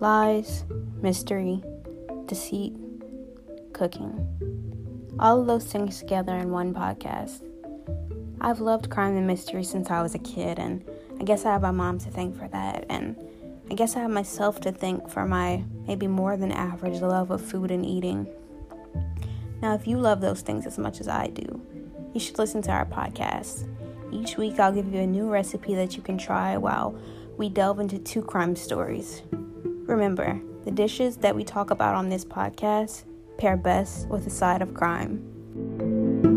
lies, mystery, deceit, cooking. All of those things together in one podcast. I've loved crime and mystery since I was a kid, and I guess I have my mom to thank for that. And I guess I have myself to thank for my maybe more than average love of food and eating. Now, if you love those things as much as I do, you should listen to our podcast. Each week, I'll give you a new recipe that you can try while we delve into two crime stories. Remember, the dishes that we talk about on this podcast pair best with a side of crime.